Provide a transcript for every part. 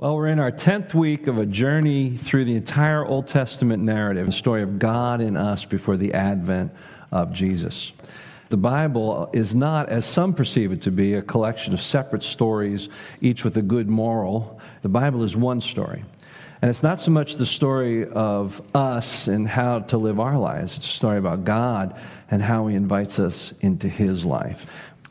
Well, we're in our 10th week of a journey through the entire Old Testament narrative, the story of God in us before the advent of Jesus. The Bible is not, as some perceive it to be, a collection of separate stories, each with a good moral. The Bible is one story. And it's not so much the story of us and how to live our lives, it's a story about God and how He invites us into His life.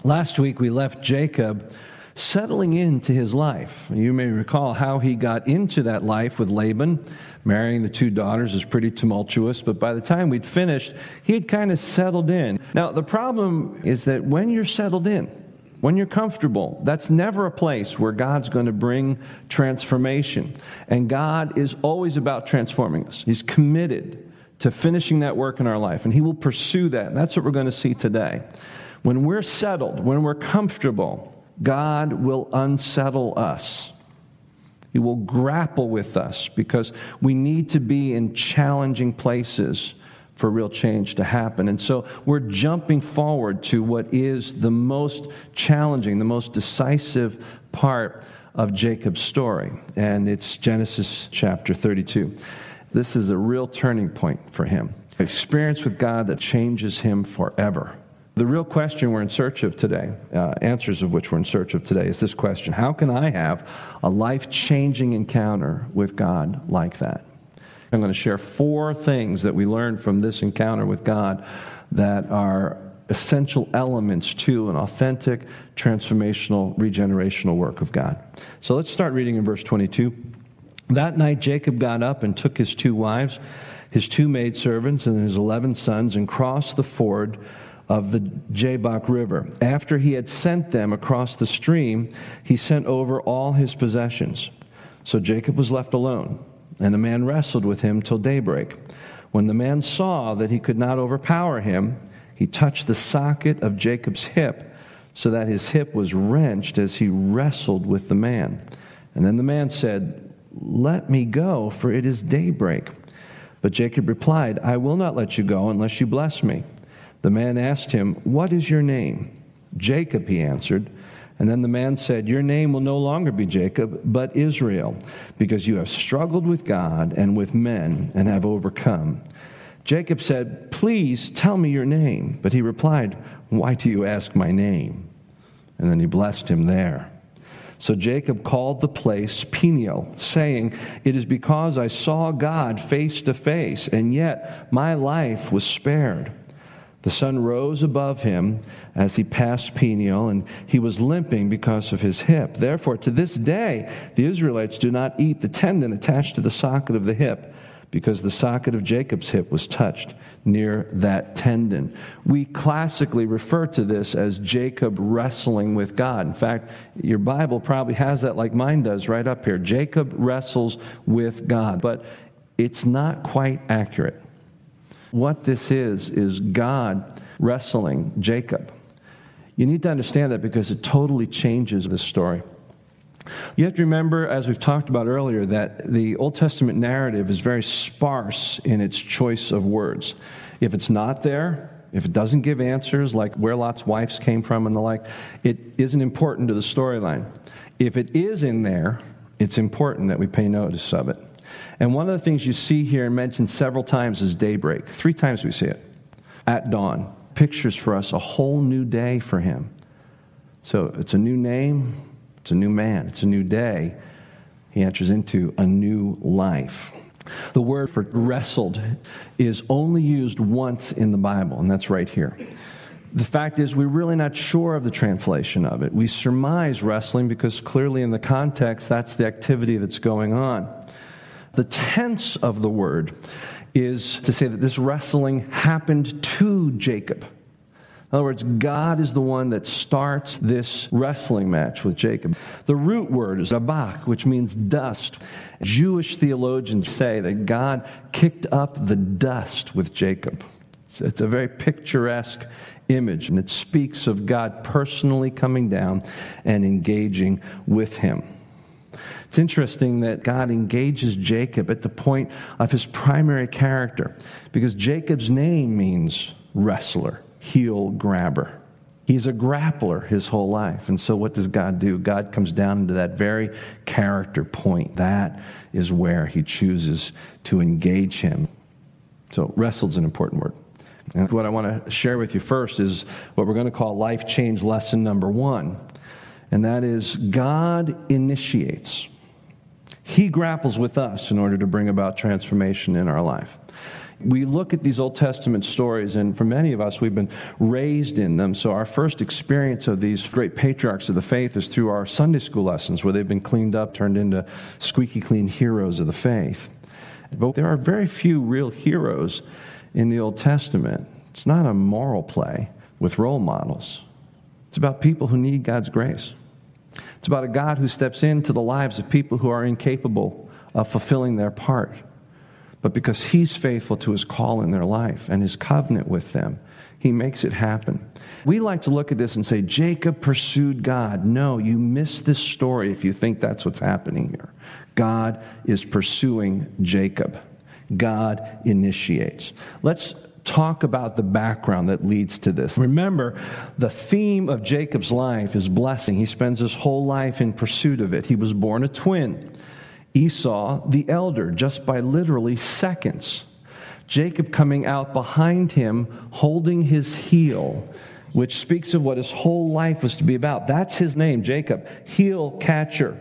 Last week we left Jacob settling into his life. You may recall how he got into that life with Laban. Marrying the two daughters is pretty tumultuous, but by the time we'd finished, he had kind of settled in. Now, the problem is that when you're settled in, when you're comfortable, that's never a place where God's going to bring transformation. And God is always about transforming us. He's committed to finishing that work in our life, and He will pursue that. And that's what we're going to see today. When we're settled, when we're comfortable, God will unsettle us. He will grapple with us because we need to be in challenging places for real change to happen. And so we're jumping forward to what is the most challenging, the most decisive part of Jacob's story. And it's Genesis chapter 32. This is a real turning point for him. Experience with God that changes him forever. The real question we're in search of today, uh, answers of which we're in search of today, is this question How can I have a life changing encounter with God like that? I'm going to share four things that we learned from this encounter with God that are essential elements to an authentic, transformational, regenerational work of God. So let's start reading in verse 22. That night, Jacob got up and took his two wives, his two maidservants, and his eleven sons, and crossed the ford of the Jabbok River. After he had sent them across the stream, he sent over all his possessions. So Jacob was left alone, and the man wrestled with him till daybreak. When the man saw that he could not overpower him, he touched the socket of Jacob's hip, so that his hip was wrenched as he wrestled with the man. And then the man said, Let me go, for it is daybreak. But Jacob replied, I will not let you go unless you bless me. The man asked him, What is your name? Jacob, he answered. And then the man said, Your name will no longer be Jacob, but Israel, because you have struggled with God and with men and have overcome. Jacob said, Please tell me your name. But he replied, Why do you ask my name? And then he blessed him there. So Jacob called the place Peniel, saying, It is because I saw God face to face, and yet my life was spared. The sun rose above him as he passed Peniel, and he was limping because of his hip. Therefore, to this day, the Israelites do not eat the tendon attached to the socket of the hip, because the socket of Jacob's hip was touched near that tendon. We classically refer to this as Jacob wrestling with God. In fact, your Bible probably has that like mine does right up here. Jacob wrestles with God. But it's not quite accurate. What this is, is God wrestling Jacob. You need to understand that because it totally changes the story. You have to remember, as we've talked about earlier, that the Old Testament narrative is very sparse in its choice of words. If it's not there, if it doesn't give answers like where Lot's wives came from and the like, it isn't important to the storyline. If it is in there, it's important that we pay notice of it. And one of the things you see here mentioned several times is daybreak. Three times we see it. At dawn. Pictures for us a whole new day for him. So it's a new name, it's a new man, it's a new day. He enters into a new life. The word for wrestled is only used once in the Bible, and that's right here. The fact is, we're really not sure of the translation of it. We surmise wrestling because clearly in the context, that's the activity that's going on. The tense of the word is to say that this wrestling happened to Jacob. In other words, God is the one that starts this wrestling match with Jacob. The root word is abak, which means dust. Jewish theologians say that God kicked up the dust with Jacob. It's a very picturesque image, and it speaks of God personally coming down and engaging with him. It's interesting that God engages Jacob at the point of his primary character because Jacob's name means wrestler, heel grabber. He's a grappler his whole life. And so, what does God do? God comes down into that very character point. That is where he chooses to engage him. So, wrestle's an important word. And what I want to share with you first is what we're going to call life change lesson number one. And that is God initiates. He grapples with us in order to bring about transformation in our life we look at these Old Testament stories, and for many of us, we've been raised in them. So our first experience of these great patriarchs of the faith is through our Sunday school lessons, where they've been cleaned up, turned into squeaky clean heroes of the faith. But there are very few real heroes in the Old Testament. It's not a moral play with role models, it's about people who need God's grace. It's about a God who steps into the lives of people who are incapable of fulfilling their part but because He's faithful to His call in their life and His covenant with them, He makes it happen. We like to look at this and say, Jacob pursued God. No, you miss this story if you think that's what's happening here. God is pursuing Jacob, God initiates. Let's talk about the background that leads to this. Remember, the theme of Jacob's life is blessing. He spends his whole life in pursuit of it. He was born a twin. Esau, the elder, just by literally seconds. Jacob coming out behind him, holding his heel, which speaks of what his whole life was to be about. That's his name, Jacob, heel catcher.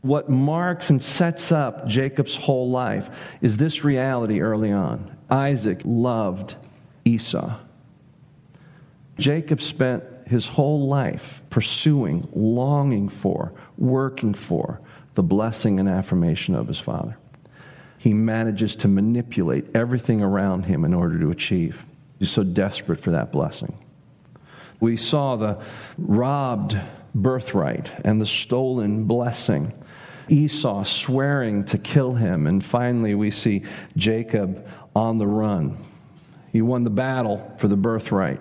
What marks and sets up Jacob's whole life is this reality early on Isaac loved Esau. Jacob spent his whole life pursuing, longing for, working for the blessing and affirmation of his father. He manages to manipulate everything around him in order to achieve. He's so desperate for that blessing. We saw the robbed birthright and the stolen blessing. Esau swearing to kill him. And finally, we see Jacob on the run. He won the battle for the birthright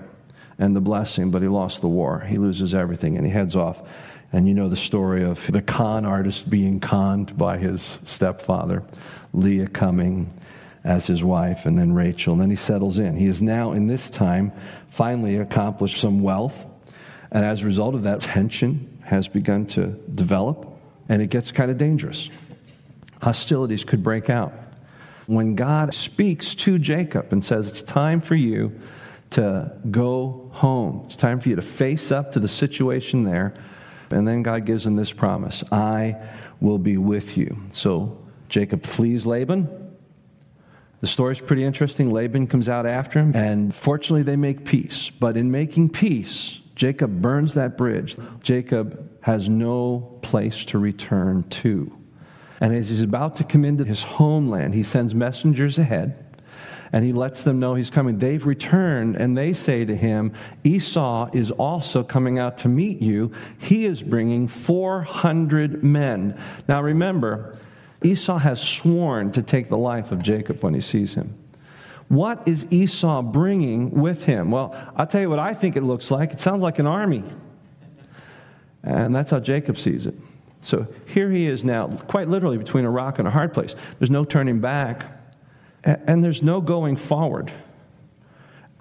and the blessing, but he lost the war. He loses everything and he heads off and you know the story of the con artist being conned by his stepfather, Leah coming as his wife, and then Rachel. And then he settles in. He is now, in this time, finally accomplished some wealth. And as a result of that, tension has begun to develop, and it gets kind of dangerous. Hostilities could break out. When God speaks to Jacob and says, It's time for you to go home, it's time for you to face up to the situation there and then God gives him this promise I will be with you. So Jacob flees Laban. The story's pretty interesting. Laban comes out after him, and fortunately, they make peace. But in making peace, Jacob burns that bridge. Jacob has no place to return to. And as he's about to come into his homeland, he sends messengers ahead and he lets them know he's coming. They've returned and they say to him, Esau is also coming out to meet you. He is bringing 400 men. Now remember, Esau has sworn to take the life of Jacob when he sees him. What is Esau bringing with him? Well, I'll tell you what I think it looks like. It sounds like an army. And that's how Jacob sees it. So here he is now, quite literally between a rock and a hard place. There's no turning back. And there's no going forward.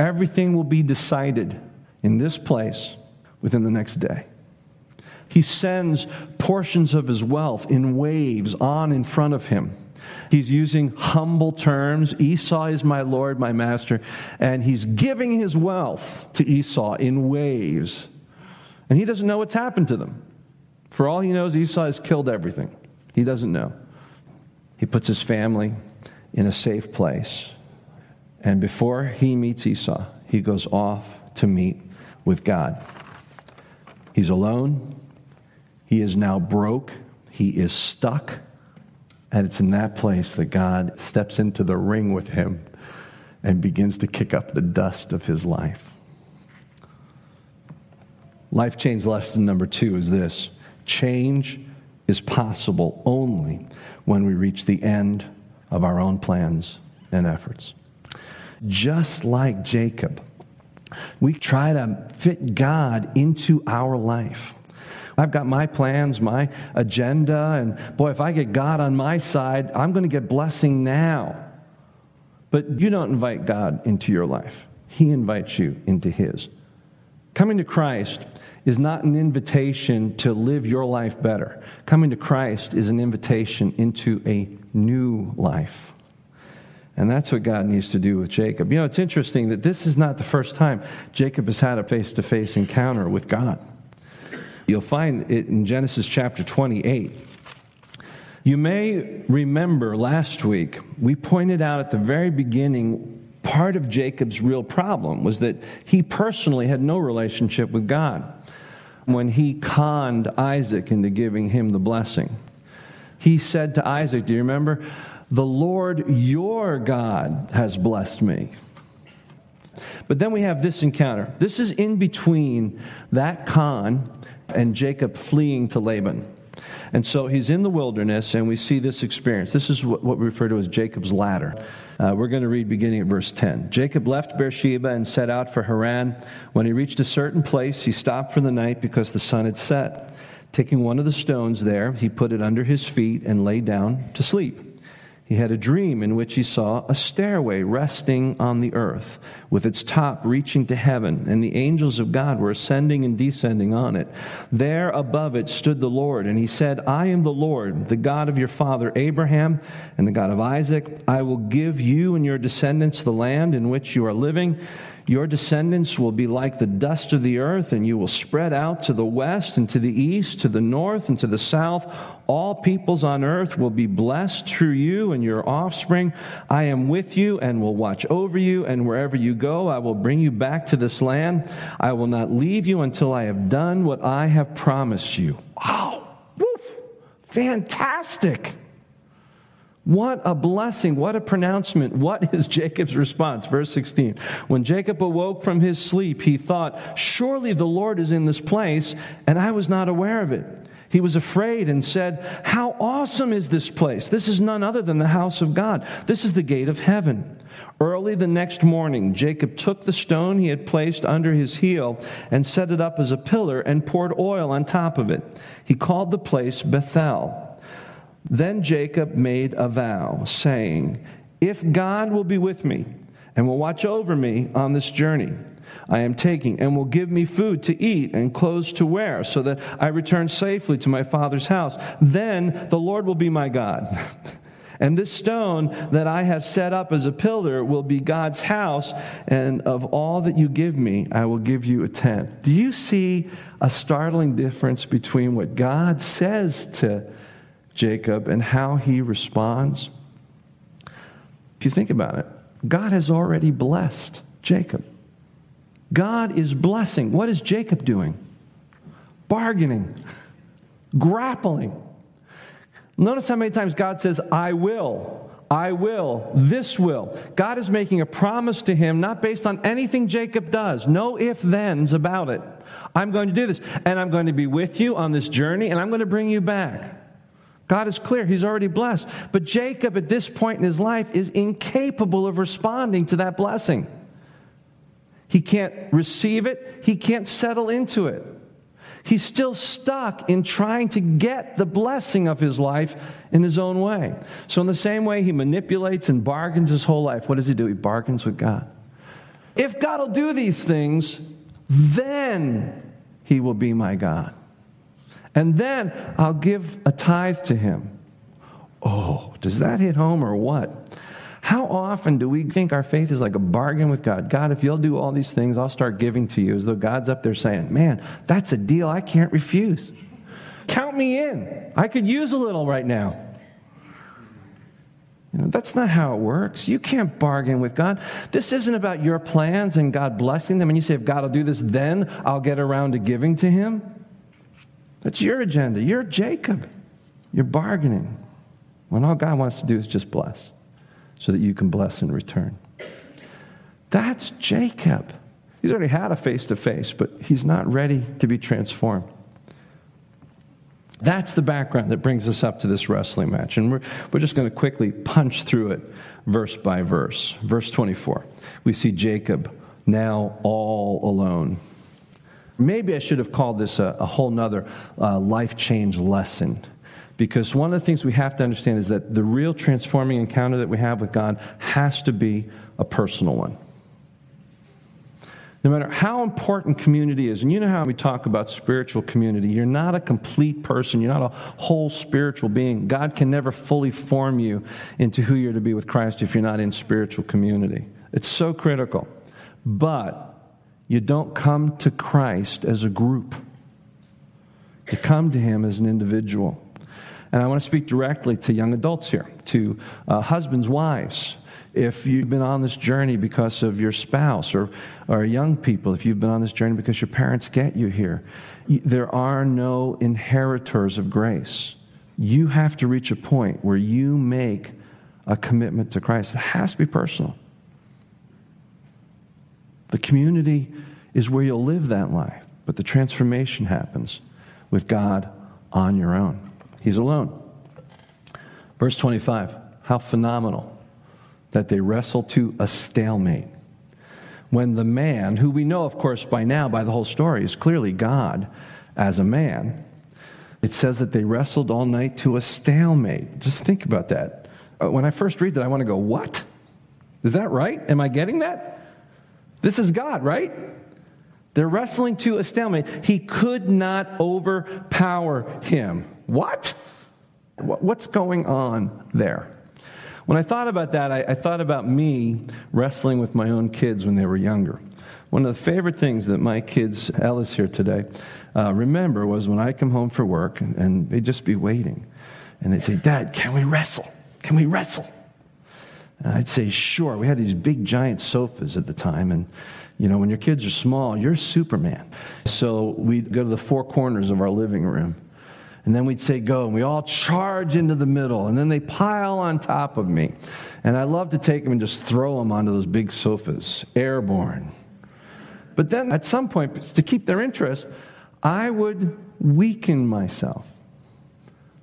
Everything will be decided in this place within the next day. He sends portions of his wealth in waves on in front of him. He's using humble terms. Esau is my Lord, my master. And he's giving his wealth to Esau in waves. And he doesn't know what's happened to them. For all he knows, Esau has killed everything. He doesn't know. He puts his family, in a safe place. And before he meets Esau, he goes off to meet with God. He's alone. He is now broke. He is stuck. And it's in that place that God steps into the ring with him and begins to kick up the dust of his life. Life change lesson number two is this change is possible only when we reach the end of our own plans and efforts. Just like Jacob, we try to fit God into our life. I've got my plans, my agenda, and boy, if I get God on my side, I'm going to get blessing now. But you don't invite God into your life, He invites you into His. Coming to Christ is not an invitation to live your life better. Coming to Christ is an invitation into a new life. And that's what God needs to do with Jacob. You know, it's interesting that this is not the first time Jacob has had a face to face encounter with God. You'll find it in Genesis chapter 28. You may remember last week, we pointed out at the very beginning part of Jacob's real problem was that he personally had no relationship with God when he conned Isaac into giving him the blessing. He said to Isaac, Do you remember? The Lord your God has blessed me. But then we have this encounter. This is in between that con and Jacob fleeing to Laban. And so he's in the wilderness, and we see this experience. This is what, what we refer to as Jacob's ladder. Uh, we're going to read beginning at verse 10. Jacob left Beersheba and set out for Haran. When he reached a certain place, he stopped for the night because the sun had set. Taking one of the stones there, he put it under his feet and lay down to sleep. He had a dream in which he saw a stairway resting on the earth, with its top reaching to heaven, and the angels of God were ascending and descending on it. There above it stood the Lord, and he said, I am the Lord, the God of your father Abraham and the God of Isaac. I will give you and your descendants the land in which you are living. Your descendants will be like the dust of the earth, and you will spread out to the west and to the east, to the north and to the south. All peoples on earth will be blessed through you and your offspring. I am with you and will watch over you, and wherever you go, I will bring you back to this land. I will not leave you until I have done what I have promised you. Wow! Woo. Fantastic! What a blessing. What a pronouncement. What is Jacob's response? Verse 16. When Jacob awoke from his sleep, he thought, Surely the Lord is in this place, and I was not aware of it. He was afraid and said, How awesome is this place? This is none other than the house of God. This is the gate of heaven. Early the next morning, Jacob took the stone he had placed under his heel and set it up as a pillar and poured oil on top of it. He called the place Bethel then Jacob made a vow, saying, If God will be with me and will watch over me on this journey I am taking, and will give me food to eat and clothes to wear, so that I return safely to my father's house, then the Lord will be my God. And this stone that I have set up as a pillar will be God's house, and of all that you give me, I will give you a tenth. Do you see a startling difference between what God says to Jacob and how he responds? If you think about it, God has already blessed Jacob. God is blessing. What is Jacob doing? Bargaining, grappling. Notice how many times God says, I will, I will, this will. God is making a promise to him, not based on anything Jacob does, no if thens about it. I'm going to do this, and I'm going to be with you on this journey, and I'm going to bring you back. God is clear. He's already blessed. But Jacob, at this point in his life, is incapable of responding to that blessing. He can't receive it, he can't settle into it. He's still stuck in trying to get the blessing of his life in his own way. So, in the same way, he manipulates and bargains his whole life. What does he do? He bargains with God. If God will do these things, then he will be my God and then I'll give a tithe to him. Oh, does that hit home or what? How often do we think our faith is like a bargain with God? God, if you'll do all these things, I'll start giving to you, as though God's up there saying, Man, that's a deal I can't refuse. Count me in. I could use a little right now. You know, that's not how it works. You can't bargain with God. This isn't about your plans and God blessing them. And you say, if God will do this, then I'll get around to giving to Him. That's your agenda. You're Jacob. You're bargaining when all God wants to do is just bless so that you can bless in return. That's Jacob. He's already had a face to face, but he's not ready to be transformed. That's the background that brings us up to this wrestling match. And we're, we're just going to quickly punch through it verse by verse. Verse 24, we see Jacob now all alone. Maybe I should have called this a, a whole nother uh, life change lesson. Because one of the things we have to understand is that the real transforming encounter that we have with God has to be a personal one. No matter how important community is, and you know how we talk about spiritual community, you're not a complete person, you're not a whole spiritual being. God can never fully form you into who you're to be with Christ if you're not in spiritual community. It's so critical. But you don't come to Christ as a group, you come to Him as an individual. And I want to speak directly to young adults here, to uh, husbands, wives if you've been on this journey because of your spouse or, or young people, if you've been on this journey because your parents get you here, there are no inheritors of grace. You have to reach a point where you make a commitment to Christ. It has to be personal. The community is where you'll live that life, but the transformation happens with God on your own. He's alone. Verse 25, how phenomenal that they wrestle to a stalemate. When the man, who we know, of course, by now, by the whole story, is clearly God as a man, it says that they wrestled all night to a stalemate. Just think about that. Uh, when I first read that, I want to go, What? Is that right? Am I getting that? This is God, right? They're wrestling to a stalemate. He could not overpower him. What? What's going on there? When I thought about that, I, I thought about me wrestling with my own kids when they were younger. One of the favorite things that my kids, Ellis here today, uh, remember was when I come home for work and, and they'd just be waiting. And they'd say, Dad, can we wrestle? Can we wrestle? And I'd say, sure. We had these big giant sofas at the time. And, you know, when your kids are small, you're Superman. So we'd go to the four corners of our living room and then we'd say go, and we all charge into the middle, and then they pile on top of me. And I love to take them and just throw them onto those big sofas, airborne. But then at some point, to keep their interest, I would weaken myself,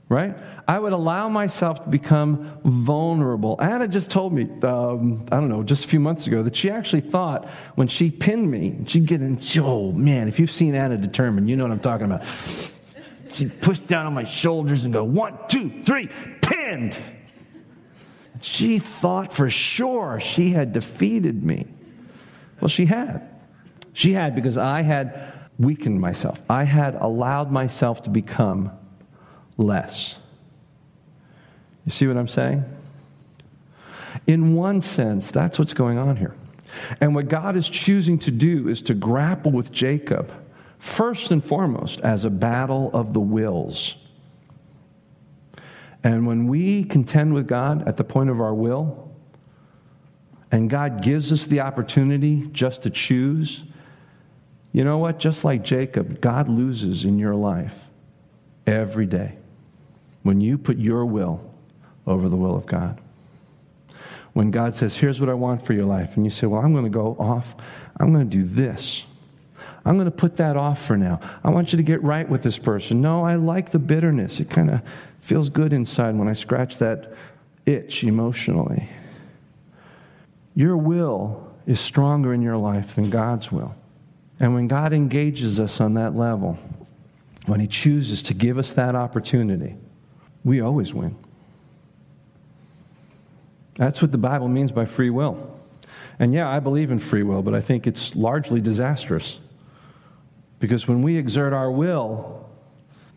right? I would allow myself to become vulnerable. Anna just told me, um, I don't know, just a few months ago, that she actually thought when she pinned me, she'd get in, oh man, if you've seen Anna determined, you know what I'm talking about she'd push down on my shoulders and go, one, two, three, pinned. She thought for sure she had defeated me. Well, she had. She had because I had weakened myself. I had allowed myself to become less. You see what I'm saying? In one sense, that's what's going on here. And what God is choosing to do is to grapple with Jacob first and foremost as a battle of the wills. And when we contend with God at the point of our will, and God gives us the opportunity just to choose, you know what? Just like Jacob, God loses in your life every day when you put your will over the will of God. When God says, Here's what I want for your life, and you say, Well, I'm going to go off, I'm going to do this. I'm going to put that off for now. I want you to get right with this person. No, I like the bitterness. It kind of feels good inside when I scratch that itch emotionally. Your will is stronger in your life than God's will. And when God engages us on that level, when He chooses to give us that opportunity, we always win. That's what the Bible means by free will. And yeah, I believe in free will, but I think it's largely disastrous. Because when we exert our will,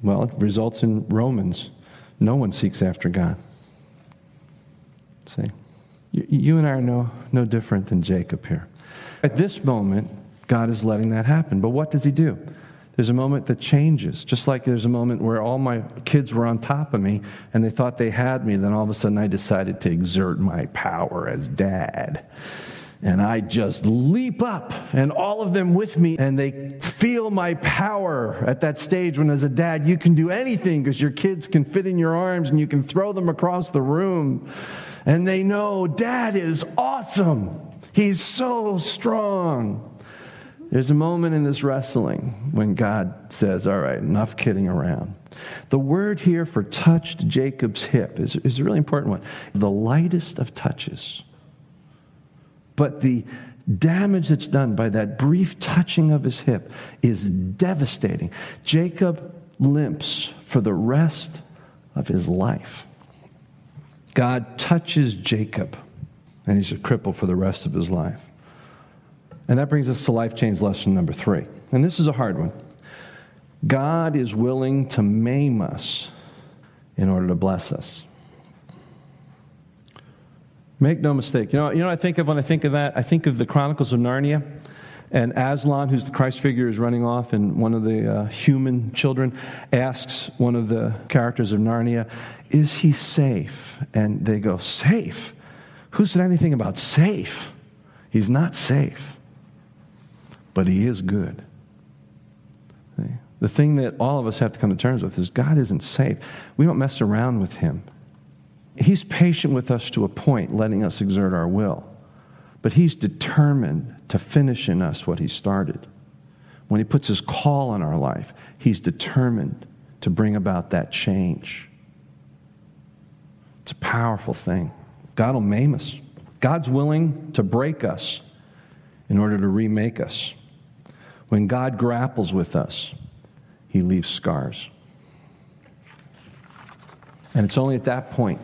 well, it results in Romans. No one seeks after God. See? You and I are no, no different than Jacob here. At this moment, God is letting that happen. But what does he do? There's a moment that changes. Just like there's a moment where all my kids were on top of me and they thought they had me, then all of a sudden I decided to exert my power as dad. And I just leap up, and all of them with me, and they feel my power at that stage when, as a dad, you can do anything because your kids can fit in your arms and you can throw them across the room. And they know, Dad is awesome. He's so strong. There's a moment in this wrestling when God says, All right, enough kidding around. The word here for touched Jacob's hip is, is a really important one. The lightest of touches. But the damage that's done by that brief touching of his hip is devastating. Jacob limps for the rest of his life. God touches Jacob, and he's a cripple for the rest of his life. And that brings us to life change lesson number three. And this is a hard one. God is willing to maim us in order to bless us. Make no mistake. You know, you know I think of when I think of that? I think of the Chronicles of Narnia. And Aslan, who's the Christ figure, is running off, and one of the uh, human children asks one of the characters of Narnia, Is he safe? And they go, Safe? Who said anything about safe? He's not safe, but he is good. The thing that all of us have to come to terms with is God isn't safe. We don't mess around with him. He's patient with us to a point, letting us exert our will. But He's determined to finish in us what He started. When He puts His call on our life, He's determined to bring about that change. It's a powerful thing. God will maim us. God's willing to break us in order to remake us. When God grapples with us, He leaves scars. And it's only at that point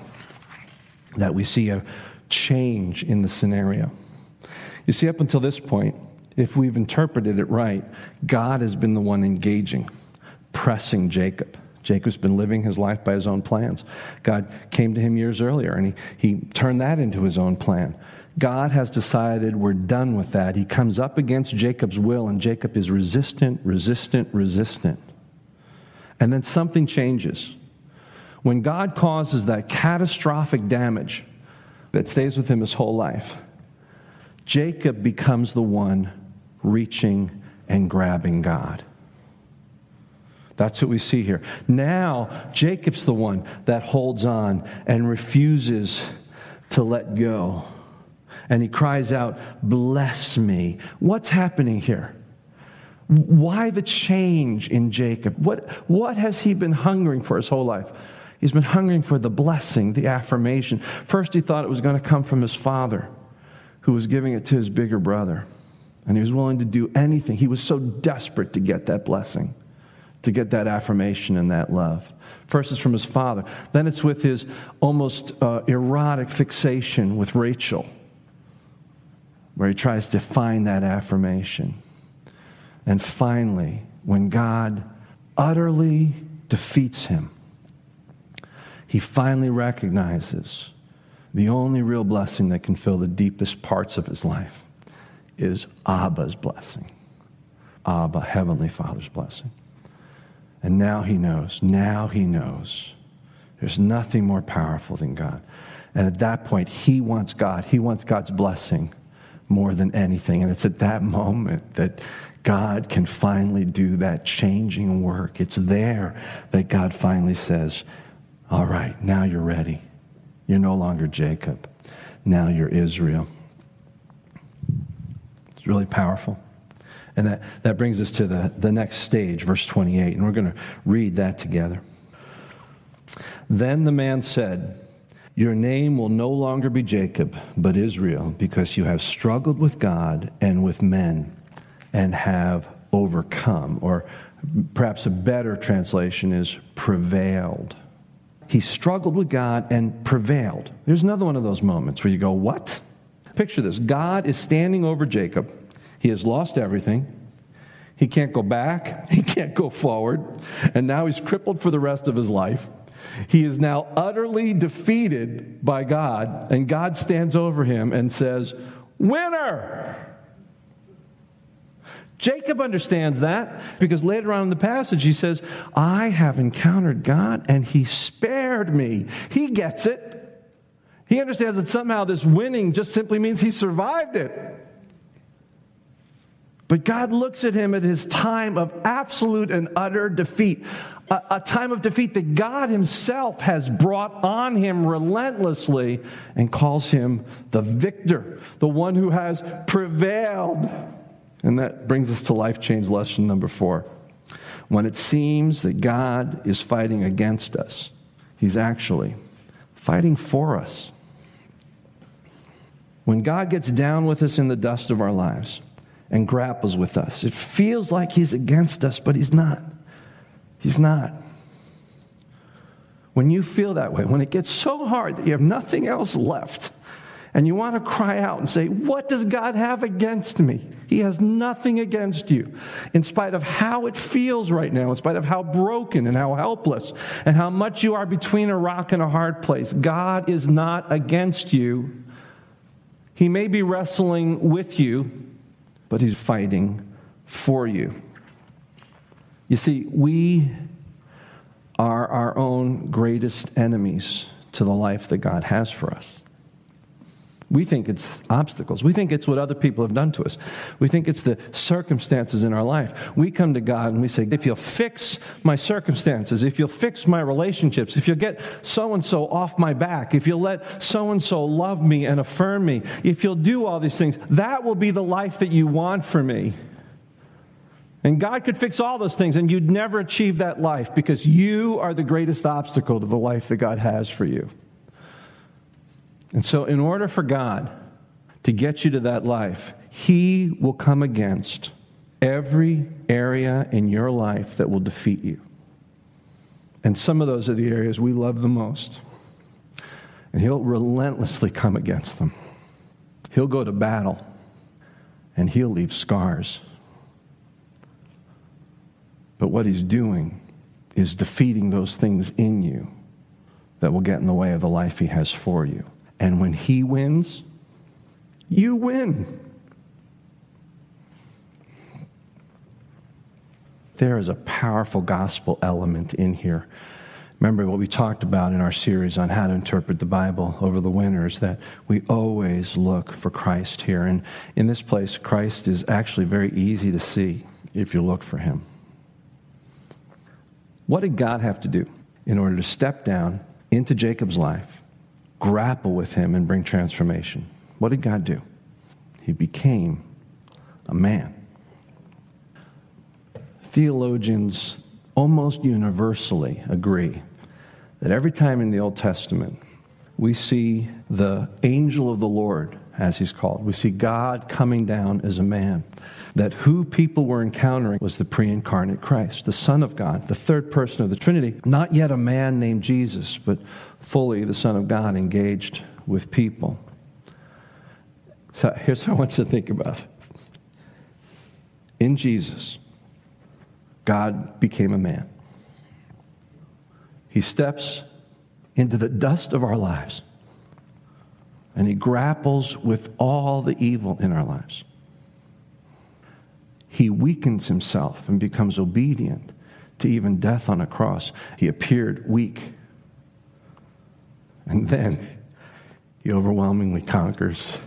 that we see a change in the scenario. You see, up until this point, if we've interpreted it right, God has been the one engaging, pressing Jacob. Jacob's been living his life by his own plans. God came to him years earlier and he, he turned that into his own plan. God has decided we're done with that. He comes up against Jacob's will, and Jacob is resistant, resistant, resistant. And then something changes. When God causes that catastrophic damage that stays with him his whole life, Jacob becomes the one reaching and grabbing God. That's what we see here. Now, Jacob's the one that holds on and refuses to let go. And he cries out, Bless me. What's happening here? Why the change in Jacob? What, what has he been hungering for his whole life? He's been hungering for the blessing, the affirmation. First, he thought it was going to come from his father, who was giving it to his bigger brother. And he was willing to do anything. He was so desperate to get that blessing, to get that affirmation and that love. First, it's from his father. Then it's with his almost uh, erotic fixation with Rachel, where he tries to find that affirmation. And finally, when God utterly defeats him, he finally recognizes the only real blessing that can fill the deepest parts of his life is Abba's blessing. Abba, Heavenly Father's blessing. And now he knows, now he knows there's nothing more powerful than God. And at that point, he wants God. He wants God's blessing more than anything. And it's at that moment that God can finally do that changing work. It's there that God finally says, all right, now you're ready. You're no longer Jacob. Now you're Israel. It's really powerful. And that, that brings us to the, the next stage, verse 28. And we're going to read that together. Then the man said, Your name will no longer be Jacob, but Israel, because you have struggled with God and with men and have overcome. Or perhaps a better translation is prevailed. He struggled with God and prevailed. There's another one of those moments where you go, What? Picture this God is standing over Jacob. He has lost everything. He can't go back, he can't go forward, and now he's crippled for the rest of his life. He is now utterly defeated by God, and God stands over him and says, Winner! Jacob understands that because later on in the passage he says, I have encountered God and he spared me. He gets it. He understands that somehow this winning just simply means he survived it. But God looks at him at his time of absolute and utter defeat, a, a, time of defeat that God himself has brought on him relentlessly and calls him the victor, the one who has prevailed. And that brings us to life change lesson number four. When it seems that God is fighting against us, He's actually fighting for us. When God gets down with us in the dust of our lives and grapples with us, it feels like He's against us, but He's not. He's not. When you feel that way, when it gets so hard that you have nothing else left, And you want to cry out and say, What does God have against me? He has nothing against you. In spite of how it feels right now, in spite of how broken and how helpless and how much you are between a rock and a hard place, God is not against you. He may be wrestling with you, but He's fighting for you. You see, we are our own greatest enemies to the life that God has for us. We think it's obstacles. We think it's what other people have done to us. We think it's the circumstances in our life. We come to God and we say, if you'll fix my circumstances, if you'll fix my relationships, if you'll get so and so off my back, if you'll let so and so love me and affirm me, if you'll do all these things, that will be the life that you want for me. And God could fix all those things, and you'd never achieve that life because you are the greatest obstacle to the life that God has for you. And so, in order for God to get you to that life, He will come against every area in your life that will defeat you. And some of those are the areas we love the most. And He'll relentlessly come against them. He'll go to battle, and He'll leave scars. But what He's doing is defeating those things in you that will get in the way of the life He has for you. And when he wins, you win. There is a powerful gospel element in here. Remember what we talked about in our series on how to interpret the Bible over the winters that we always look for Christ here. And in this place, Christ is actually very easy to see if you look for him. What did God have to do in order to step down into Jacob's life grapple with him and bring transformation. What did God do? He became a man. Theologians almost universally agree that every time in the Old Testament we see the angel of the Lord, as he's called, we see God coming down as a man, that who people were encountering was the pre incarnate Christ, the Son of God, the third person of the Trinity, not yet a man named Jesus, but fully the Son of God engaged with people. So here's what I want you to think about. In Jesus, God became a man. He steps into the dust of our lives and he grapples with all the evil in our lives. He weakens himself and becomes obedient to even death on a cross. He appeared weak and then he overwhelmingly conquers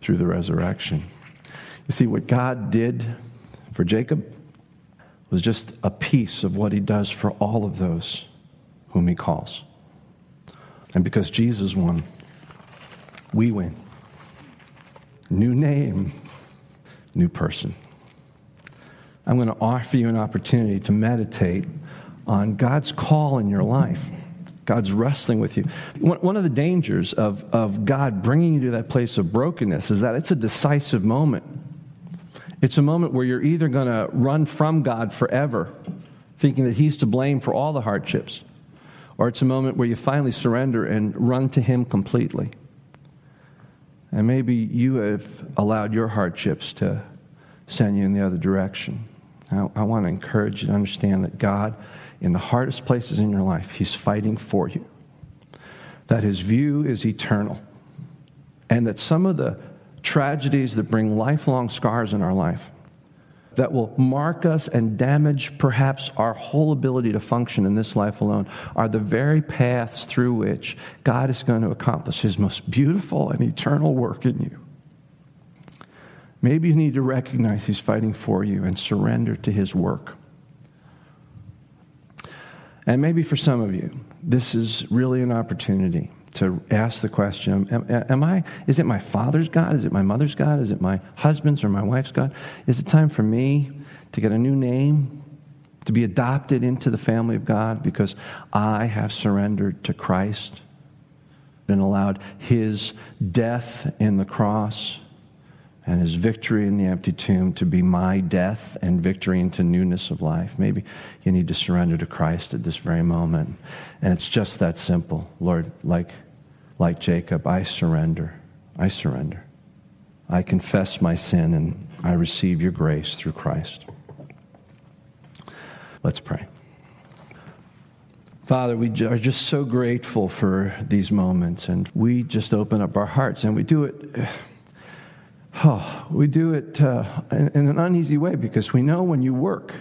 through the resurrection. You see, what God did for Jacob was just a piece of what he does for all of those whom he calls. And because Jesus won, we win. New name, new person. I'm going to offer you an opportunity to meditate on God's call in your life. God's wrestling with you. One of the dangers of, of God bringing you to that place of brokenness is that it's a decisive moment. It's a moment where you're either going to run from God forever, thinking that He's to blame for all the hardships, or it's a moment where you finally surrender and run to Him completely. And maybe you have allowed your hardships to send you in the other direction. I, I want to encourage you to understand that God in the hardest places in your life, He's fighting for you. That His view is eternal. And that some of the tragedies that bring lifelong scars in our life, that will mark us and damage perhaps our whole ability to function in this life alone, are the very paths through which God is going to accomplish His most beautiful and eternal work in you. Maybe you need to recognize He's fighting for you and surrender to His work. And maybe for some of you, this is really an opportunity to ask the question am, am, I, is it my father's God? Is it my mother's God? Is it my husband's or my wife's God? Is it time for me to get a new name, to be adopted into the family of God because I have surrendered to Christ and allowed his death in the cross and his victory in the empty tomb to be my death and victory into newness of life. Maybe you need to surrender to Christ at this very moment. And it's just that simple. Lord, like like Jacob, I surrender. I surrender. I confess my sin and I receive your grace through Christ. Let's pray. Father, we are just so grateful for these moments, and we just open up our hearts, and we do it. Oh, we do it uh, in, in an uneasy way because we know when you work,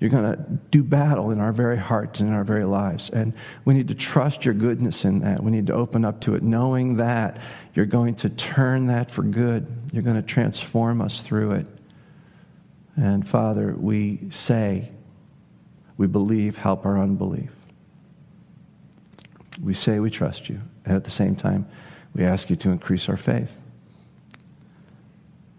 you're going to do battle in our very hearts and in our very lives. And we need to trust your goodness in that. We need to open up to it, knowing that you're going to turn that for good. You're going to transform us through it. And Father, we say, we believe, help our unbelief. We say we trust you. And at the same time, we ask you to increase our faith.